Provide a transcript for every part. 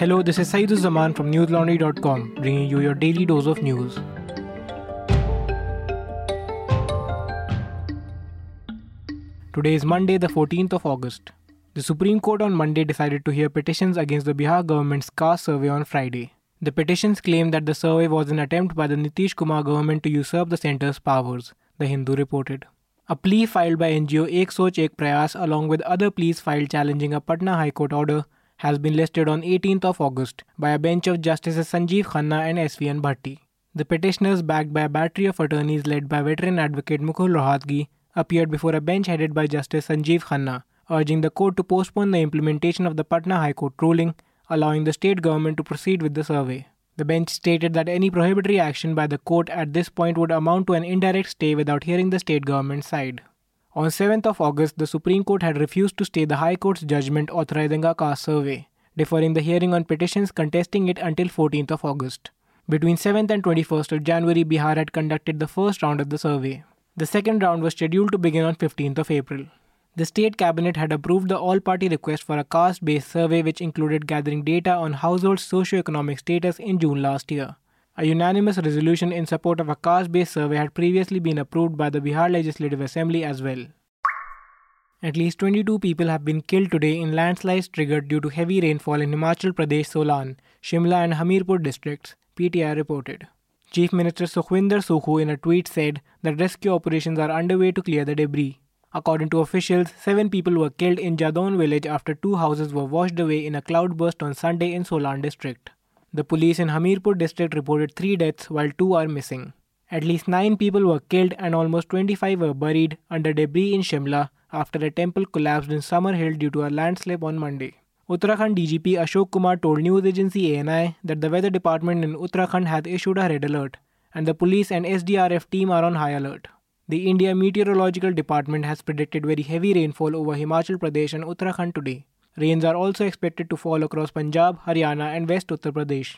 Hello, this is Saeeduzzaman from newslaundry.com, bringing you your daily dose of news. Today is Monday, the 14th of August. The Supreme Court on Monday decided to hear petitions against the Bihar government's caste survey on Friday. The petitions claim that the survey was an attempt by the Nitish Kumar government to usurp the centre's powers, The Hindu reported. A plea filed by NGO Ek Soch Ek Prayas along with other pleas filed challenging a Patna High Court order has been listed on 18th of August by a bench of Justices Sanjeev Khanna and SVN Bhatti. The petitioners, backed by a battery of attorneys led by veteran advocate Mukul Rohatgi, appeared before a bench headed by Justice Sanjeev Khanna, urging the court to postpone the implementation of the Patna High Court ruling, allowing the state government to proceed with the survey. The bench stated that any prohibitory action by the court at this point would amount to an indirect stay without hearing the state government's side. On 7th of August, the Supreme Court had refused to stay the High Court's judgment authorizing a caste survey, deferring the hearing on petitions contesting it until 14th of August. Between 7th and 21st of January, Bihar had conducted the first round of the survey. The second round was scheduled to begin on 15th of April. The state cabinet had approved the all party request for a caste based survey which included gathering data on households' socio-economic status in June last year. A unanimous resolution in support of a caste based survey had previously been approved by the Bihar Legislative Assembly as well. At least 22 people have been killed today in landslides triggered due to heavy rainfall in Himachal Pradesh, Solan, Shimla, and Hamirpur districts, PTI reported. Chief Minister Sukhwinder Sukhu in a tweet said that rescue operations are underway to clear the debris. According to officials, seven people were killed in Jadon village after two houses were washed away in a cloudburst on Sunday in Solan district. The police in Hamirpur district reported three deaths while two are missing. At least nine people were killed and almost 25 were buried under debris in Shimla after a temple collapsed in Summerhill due to a landslip on Monday. Uttarakhand DGP Ashok Kumar told news agency ANI that the weather department in Uttarakhand has issued a red alert and the police and SDRF team are on high alert. The India Meteorological Department has predicted very heavy rainfall over Himachal Pradesh and Uttarakhand today. Rains are also expected to fall across Punjab, Haryana, and West Uttar Pradesh.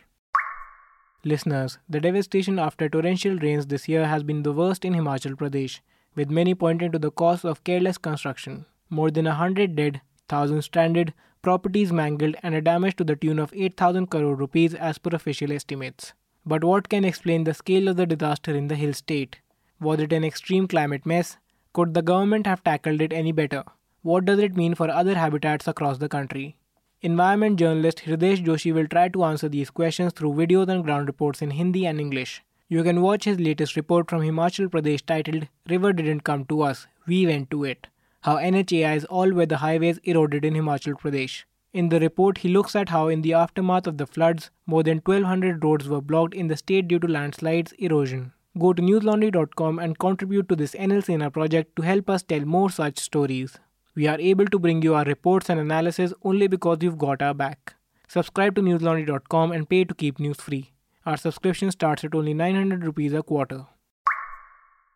Listeners, the devastation after torrential rains this year has been the worst in Himachal Pradesh, with many pointing to the cause of careless construction. More than a hundred dead, thousands stranded, properties mangled, and a damage to the tune of 8,000 crore rupees as per official estimates. But what can explain the scale of the disaster in the hill state? Was it an extreme climate mess? Could the government have tackled it any better? What does it mean for other habitats across the country? Environment journalist Hridayesh Joshi will try to answer these questions through videos and ground reports in Hindi and English. You can watch his latest report from Himachal Pradesh titled River Didn't Come to Us, We Went to It. How NHAI's all weather highways eroded in Himachal Pradesh. In the report, he looks at how, in the aftermath of the floods, more than 1200 roads were blocked in the state due to landslides erosion. Go to newslaundry.com and contribute to this NL project to help us tell more such stories. We are able to bring you our reports and analysis only because you've got our back. Subscribe to newslaundry.com and pay to keep news free. Our subscription starts at only 900 rupees a quarter.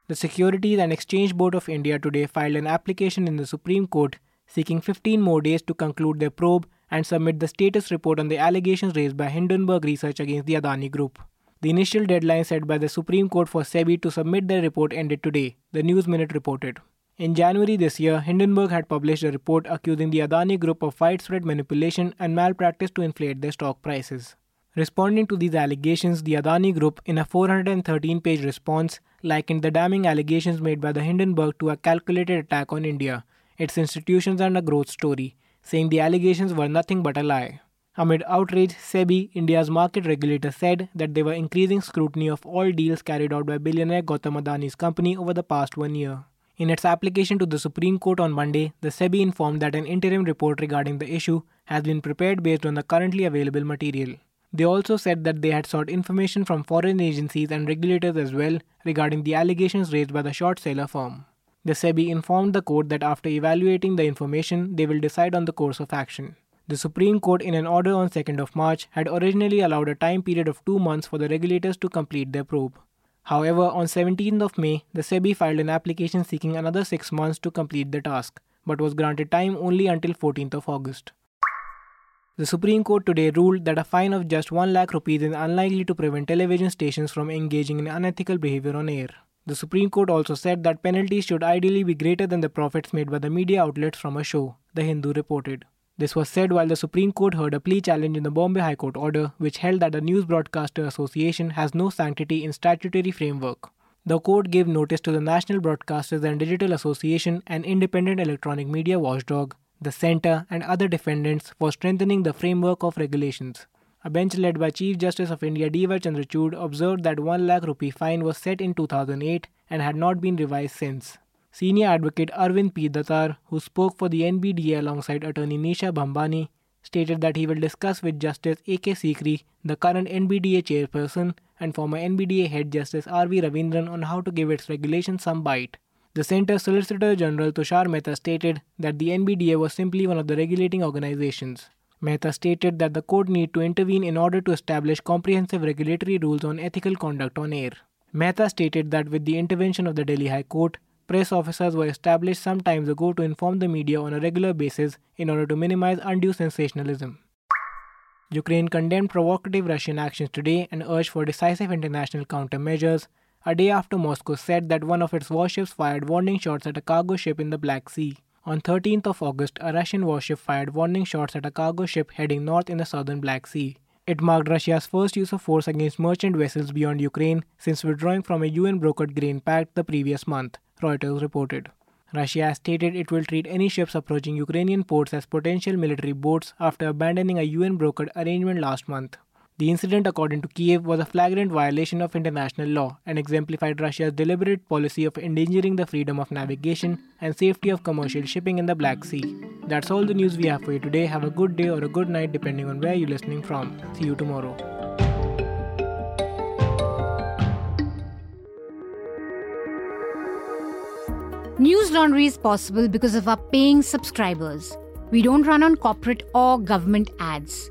The Securities and Exchange Board of India today filed an application in the Supreme Court seeking 15 more days to conclude their probe and submit the status report on the allegations raised by Hindenburg Research against the Adani Group. The initial deadline set by the Supreme Court for SEBI to submit their report ended today, the News Minute reported. In January this year, Hindenburg had published a report accusing the Adani Group of widespread manipulation and malpractice to inflate their stock prices. Responding to these allegations, the Adani Group, in a 413 page response, likened the damning allegations made by the Hindenburg to a calculated attack on India, its institutions, and a growth story, saying the allegations were nothing but a lie. Amid outrage, SEBI, India's market regulator, said that they were increasing scrutiny of all deals carried out by billionaire Gautam Adani's company over the past one year. In its application to the Supreme Court on Monday, the SEBI informed that an interim report regarding the issue has been prepared based on the currently available material. They also said that they had sought information from foreign agencies and regulators as well regarding the allegations raised by the short seller firm. The SEBI informed the court that after evaluating the information, they will decide on the course of action. The Supreme Court, in an order on 2nd of March, had originally allowed a time period of two months for the regulators to complete their probe. However, on 17th of May, the SEBI filed an application seeking another six months to complete the task, but was granted time only until 14th of August. The Supreme Court today ruled that a fine of just 1 lakh rupees is unlikely to prevent television stations from engaging in unethical behavior on air. The Supreme Court also said that penalties should ideally be greater than the profits made by the media outlets from a show, The Hindu reported. This was said while the Supreme Court heard a plea challenge in the Bombay High Court order, which held that the News Broadcaster Association has no sanctity in statutory framework. The court gave notice to the National Broadcasters and Digital Association, an independent electronic media watchdog, the Centre, and other defendants for strengthening the framework of regulations. A bench led by Chief Justice of India D.Y. Chandrachud observed that 1 lakh rupee fine was set in 2008 and had not been revised since. Senior advocate Arvind P. Datar, who spoke for the NBDA alongside attorney Nisha Bhambani, stated that he will discuss with Justice A.K. Sikri, the current NBDA chairperson, and former NBDA head Justice R.V. Ravindran on how to give its regulations some bite. The Centre's Solicitor General Tushar Mehta stated that the NBDA was simply one of the regulating organizations. Mehta stated that the court need to intervene in order to establish comprehensive regulatory rules on ethical conduct on air. Mehta stated that with the intervention of the Delhi High Court, Press officers were established some time ago to inform the media on a regular basis in order to minimize undue sensationalism. Ukraine condemned provocative Russian actions today and urged for decisive international countermeasures, a day after Moscow said that one of its warships fired warning shots at a cargo ship in the Black Sea. On 13th of August, a Russian warship fired warning shots at a cargo ship heading north in the southern Black Sea. It marked Russia's first use of force against merchant vessels beyond Ukraine since withdrawing from a UN brokered grain pact the previous month. Reuters reported. Russia has stated it will treat any ships approaching Ukrainian ports as potential military boats after abandoning a UN brokered arrangement last month. The incident, according to Kiev, was a flagrant violation of international law and exemplified Russia's deliberate policy of endangering the freedom of navigation and safety of commercial shipping in the Black Sea. That's all the news we have for you today. Have a good day or a good night depending on where you're listening from. See you tomorrow. News Laundry is possible because of our paying subscribers. We don't run on corporate or government ads.